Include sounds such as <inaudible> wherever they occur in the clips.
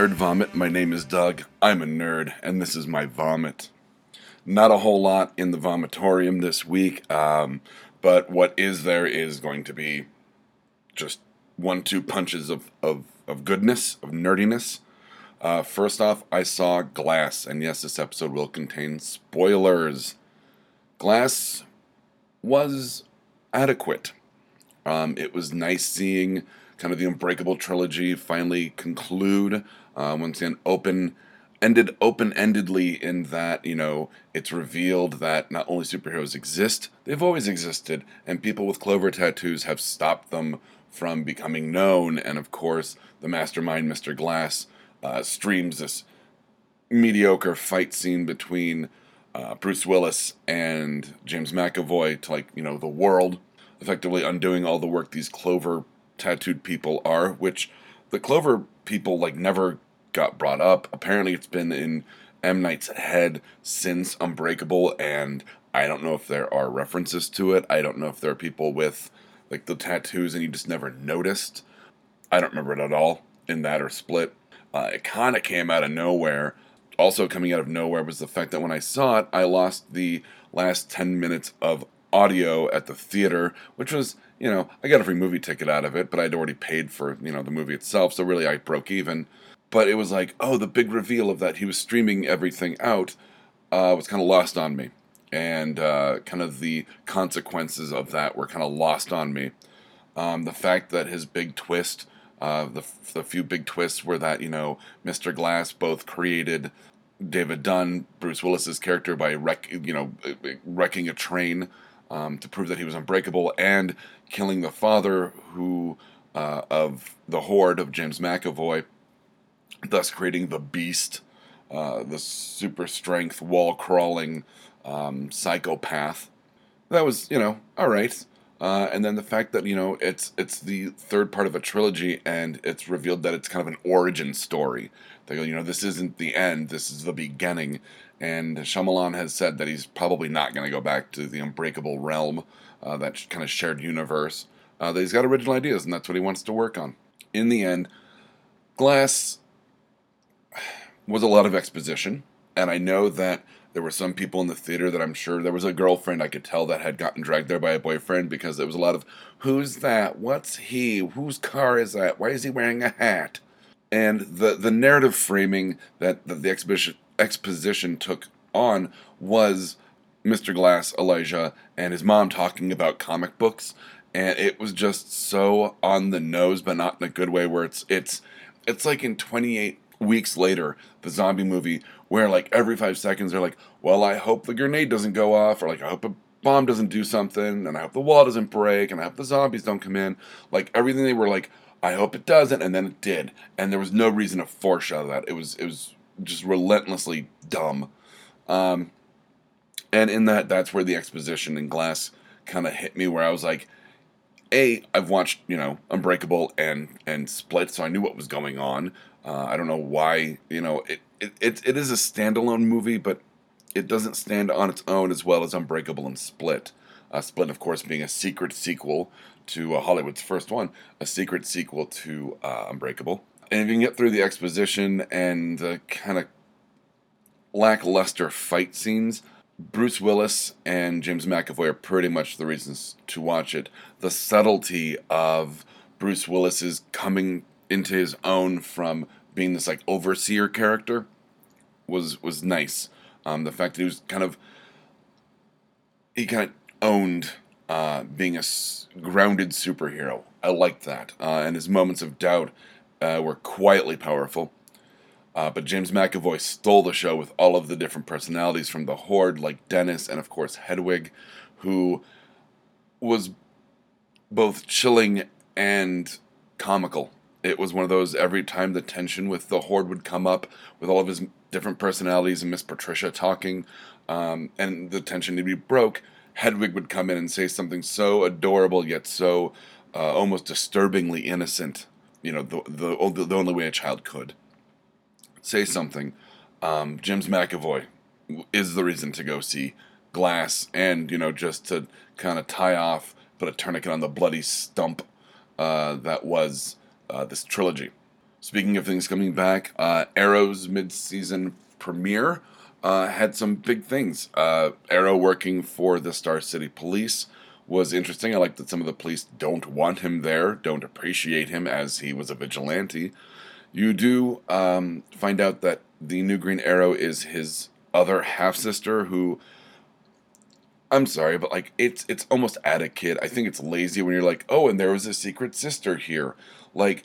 Nerd Vomit. My name is Doug. I'm a nerd, and this is my vomit. Not a whole lot in the vomitorium this week, um, but what is there is going to be just one two punches of, of, of goodness, of nerdiness. Uh, first off, I saw Glass, and yes, this episode will contain spoilers. Glass was adequate. Um, it was nice seeing kind of the Unbreakable trilogy finally conclude. Uh, once again, open ended open endedly in that you know it's revealed that not only superheroes exist, they've always existed, and people with clover tattoos have stopped them from becoming known. And of course, the mastermind, Mr. Glass, uh, streams this mediocre fight scene between uh, Bruce Willis and James McAvoy to like you know the world, effectively undoing all the work these clover tattooed people are, which the Clover people like never got brought up. Apparently, it's been in M Night's head since Unbreakable, and I don't know if there are references to it. I don't know if there are people with like the tattoos and you just never noticed. I don't remember it at all in that or Split. Uh, it kind of came out of nowhere. Also, coming out of nowhere was the fact that when I saw it, I lost the last 10 minutes of audio at the theater, which was, you know, I got a free movie ticket out of it, but I'd already paid for, you know, the movie itself, so really I broke even. But it was like, oh, the big reveal of that he was streaming everything out uh, was kind of lost on me. And uh, kind of the consequences of that were kind of lost on me. Um, the fact that his big twist, uh, the, the few big twists were that, you know, Mr. Glass both created David Dunn, Bruce Willis's character, by wreck, you know, wrecking a train um, to prove that he was unbreakable and killing the father who uh, of the horde of James McAvoy, thus creating the beast, uh, the super strength wall crawling um, psychopath. That was you know all right. Uh, and then the fact that you know it's it's the third part of a trilogy, and it's revealed that it's kind of an origin story. They go, you know, this isn't the end. This is the beginning, and Shyamalan has said that he's probably not going to go back to the Unbreakable realm, uh, that kind of shared universe. Uh, that he's got original ideas, and that's what he wants to work on. In the end, Glass <sighs> was a lot of exposition, and I know that there were some people in the theater that I'm sure there was a girlfriend I could tell that had gotten dragged there by a boyfriend because there was a lot of who's that? What's he? Whose car is that? Why is he wearing a hat? And the the narrative framing that, that the exhibition exposition took on was Mr. Glass, Elijah, and his mom talking about comic books, and it was just so on the nose, but not in a good way. Where it's it's it's like in 28 weeks later, the zombie movie, where like every five seconds they're like, "Well, I hope the grenade doesn't go off," or like, "I hope a bomb doesn't do something," and I hope the wall doesn't break, and I hope the zombies don't come in. Like everything they were like, "I hope it doesn't," and then it did, and there was no reason to foreshadow that. It was it was just relentlessly dumb. Um, and in that, that's where the exposition in Glass kind of hit me, where I was like, "A, I've watched you know Unbreakable and and Split, so I knew what was going on. Uh, I don't know why you know it, it it it is a standalone movie, but it doesn't stand on its own as well as Unbreakable and Split. Uh, Split, of course, being a secret sequel to uh, Hollywood's first one, a secret sequel to uh, Unbreakable. And if you can get through the exposition and kind of lackluster fight scenes, Bruce Willis and James McAvoy are pretty much the reasons to watch it. The subtlety of Bruce Willis's coming into his own from being this like overseer character was was nice. Um, the fact that he was kind of he kind of owned uh, being a s- grounded superhero. I liked that, uh, and his moments of doubt uh, were quietly powerful. Uh, but James McAvoy stole the show with all of the different personalities from the Horde, like Dennis and, of course, Hedwig, who was both chilling and comical. It was one of those every time the tension with the Horde would come up with all of his different personalities and Miss Patricia talking, um, and the tension to be broke, Hedwig would come in and say something so adorable yet so uh, almost disturbingly innocent. You know, the, the the only way a child could say something. Um, James McAvoy is the reason to go see Glass, and you know, just to kind of tie off, put a tourniquet on the bloody stump uh, that was uh, this trilogy. Speaking of things coming back, uh, Arrow's mid-season premiere uh, had some big things. Uh, Arrow working for the Star City Police was interesting. I like that some of the police don't want him there, don't appreciate him as he was a vigilante. You do um, find out that the new Green Arrow is his other half sister, who I'm sorry, but like it's it's almost at a kid. I think it's lazy when you're like, oh, and there was a secret sister here. Like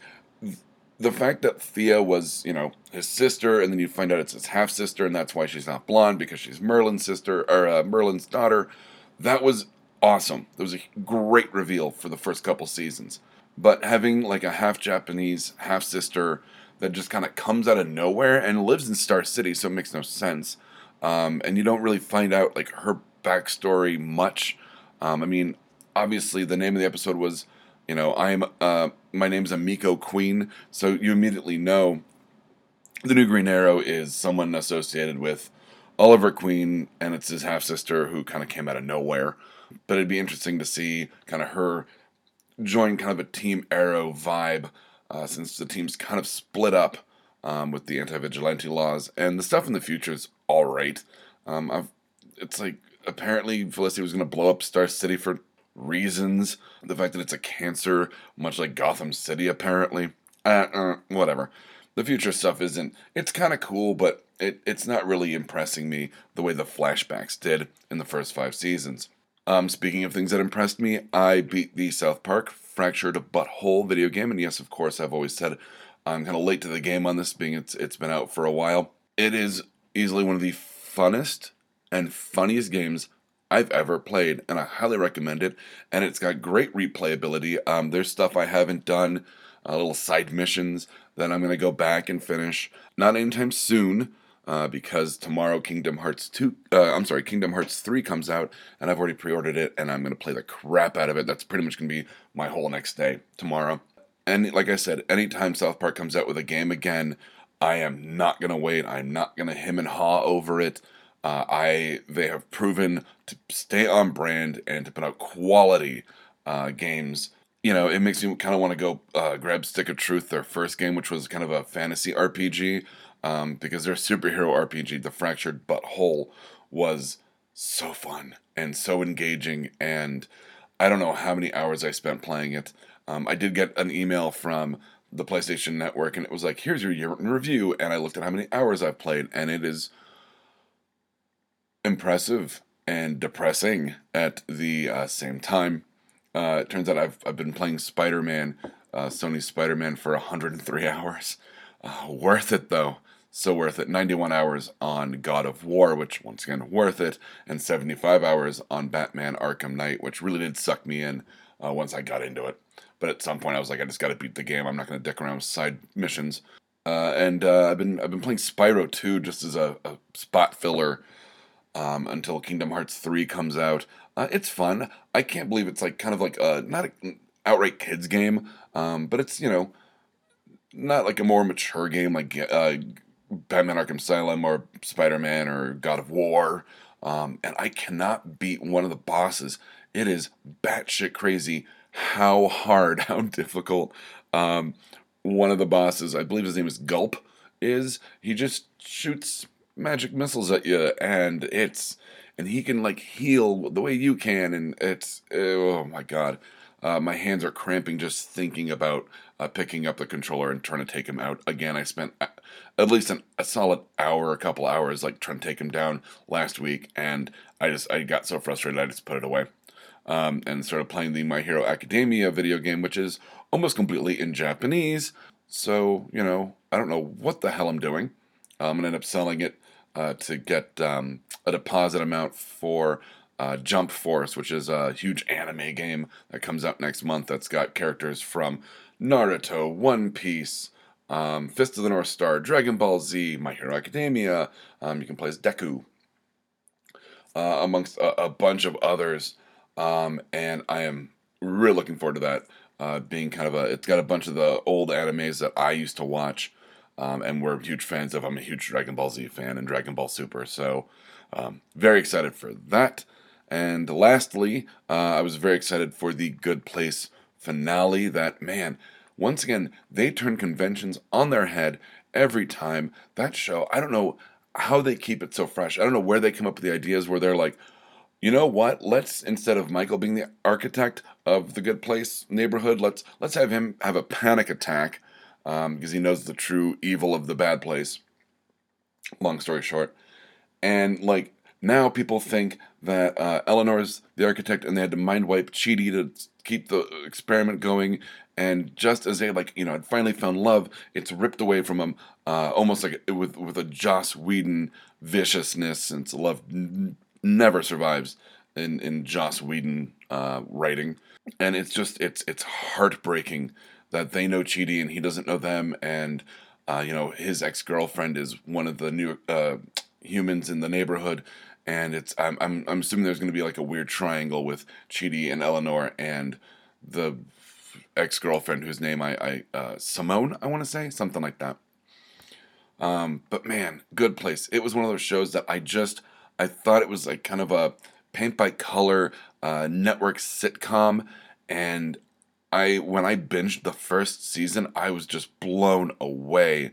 the fact that Thea was, you know, his sister, and then you find out it's his half sister, and that's why she's not blonde because she's Merlyn's sister or uh, Merlyn's daughter. That was awesome. That was a great reveal for the first couple seasons. But having like a half Japanese half sister that just kind of comes out of nowhere and lives in Star City, so it makes no sense. Um, and you don't really find out like her backstory much. Um, I mean, obviously the name of the episode was you know, I'm uh, my name's Emiko Queen, so you immediately know the new Green Arrow is someone associated with Oliver Queen, and it's his half sister who kind of came out of nowhere. But it'd be interesting to see kind of her join kind of a Team Arrow vibe, uh, since the team's kind of split up um, with the anti-vigilante laws, and the stuff in the future is all right. Um, I've, it's like apparently Felicity was going to blow up Star City for reasons. The fact that it's a cancer, much like Gotham City, apparently. Uh, uh, whatever. The future stuff isn't. It's kind of cool, but it, it's not really impressing me the way the flashbacks did in the first five seasons. Um, speaking of things that impressed me, I beat the South Park Fractured But Whole video game, and yes, of course, I've always said I'm kind of late to the game on this, being it's it's been out for a while. It is easily one of the funnest and funniest games I've ever played, and I highly recommend it. And it's got great replayability. Um, there's stuff I haven't done, uh, little side missions that I'm gonna go back and finish. Not anytime soon, uh, because tomorrow Kingdom Hearts two, uh, I'm sorry, Kingdom Hearts three comes out, and I've already pre-ordered it, and I'm gonna play the crap out of it. That's pretty much gonna be my whole next day tomorrow. And like I said, anytime South Park comes out with a game again, I am not gonna wait. I'm not gonna him and haw over it. Uh, I they have proven to stay on brand and to put out quality uh, games. You know, it makes me kind of want to go uh, grab Stick of Truth, their first game, which was kind of a fantasy RPG, um, because their superhero RPG, The Fractured But Whole, was so fun and so engaging. And I don't know how many hours I spent playing it. Um, I did get an email from the PlayStation Network, and it was like, "Here's your year in review." And I looked at how many hours I've played, and it is impressive and depressing at the uh, same time. Uh, it turns out I've, I've been playing Spider Man, uh, Sony Spider Man, for 103 <laughs> hours. Uh, worth it though. So worth it. 91 hours on God of War, which once again, worth it. And 75 hours on Batman Arkham Knight, which really did suck me in uh, once I got into it. But at some point, I was like, I just got to beat the game. I'm not going to dick around with side missions. Uh, and I've been I've been playing Spyro 2 just as a, a spot filler um, until Kingdom Hearts 3 comes out. Uh, it's fun. I can't believe it's like kind of like a not an outright kids game, um, but it's you know not like a more mature game like uh, Batman Arkham Asylum or Spider Man or God of War. Um, and I cannot beat one of the bosses. It is batshit crazy how hard, <laughs> how difficult um, one of the bosses, I believe his name is Gulp, is. He just shoots magic missiles at you, and it's and he can like heal the way you can, and it's oh my god, uh, my hands are cramping just thinking about uh, picking up the controller and trying to take him out. Again, I spent at least an, a solid hour, a couple hours, like trying to take him down last week, and I just I got so frustrated I just put it away. Um, and started playing the My Hero Academia video game, which is almost completely in Japanese. So, you know, I don't know what the hell I'm doing. I'm gonna end up selling it uh, to get um, a deposit amount for uh, Jump Force, which is a huge anime game that comes out next month that's got characters from Naruto, One Piece, um, Fist of the North Star, Dragon Ball Z, My Hero Academia. Um, you can play as Deku, uh, amongst a, a, bunch of others. Um, and I am really looking forward to that. Uh, being kind of a, it's got a bunch of the old animes that I used to watch um, and we're huge fans of. I'm a huge Dragon Ball Z fan and Dragon Ball Super, so um, very excited for that. And lastly, uh, I was very excited for the Good Place finale. That man, once again, they turn conventions on their head every time. That show, I don't know how they keep it so fresh. I don't know where they come up with the ideas where they're like, you know what? Let's instead of Michael being the architect of the Good Place neighborhood, let's let's have him have a panic attack um, because he knows the true evil of the bad place. Long story short, and like now people think that uh, Eleanor's the architect and they had to mind wipe Chidi to keep the experiment going. And just as they like, you know, had finally found love, it's ripped away from them, uh, almost like with with a Joss Whedon viciousness. Since love n- never survives in in Joss Whedon uh, writing, and it's just it's it's heartbreaking that they know Chidi and he doesn't know them, and uh, you know his ex girlfriend is one of the new uh, humans in the neighborhood, and it's I'm I'm, I'm assuming there's going to be like a weird triangle with Chidi and Eleanor and the ex girlfriend whose name I I uh, Simone I want to say something like that. Um, but man, good place. It was one of those shows that I just I thought it was like kind of a paint by color uh, network sitcom, and I when I binged the first season, I was just blown away.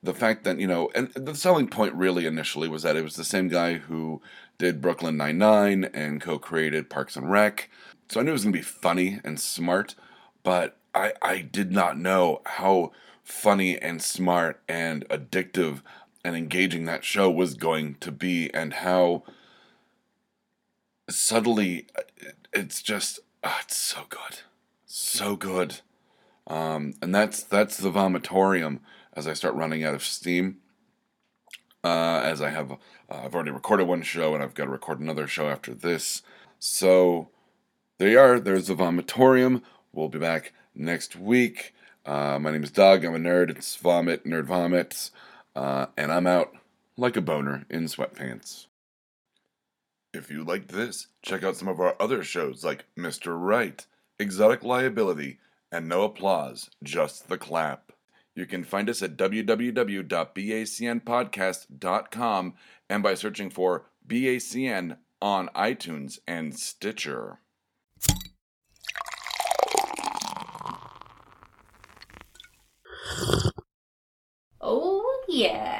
The fact that you know, and the selling point really initially was that it was the same guy who did Brooklyn Nine Nine and co-created Parks and Rec, so I knew it was gonna be funny and smart, but I I did not know how funny and smart and addictive and engaging that show was going to be, and how subtly uh, it's just oh, it's so good so good. Um, and that's that's the vomitorium as I start running out of steam. Uh, as I have, uh, I've already recorded one show and I've got to record another show after this. So there you are. There's the vomitorium. We'll be back next week. Uh, my name is Doug. I'm a nerd. It's Vomit, Nerd Vomits. Uh, and I'm out like a boner in sweatpants. If you liked this, check out some of our other shows like Mr. Right exotic liability, and no applause, just the clap. You can find us at www.bacnpodcast.com and by searching for BACN on iTunes and Stitcher. Oh, yeah.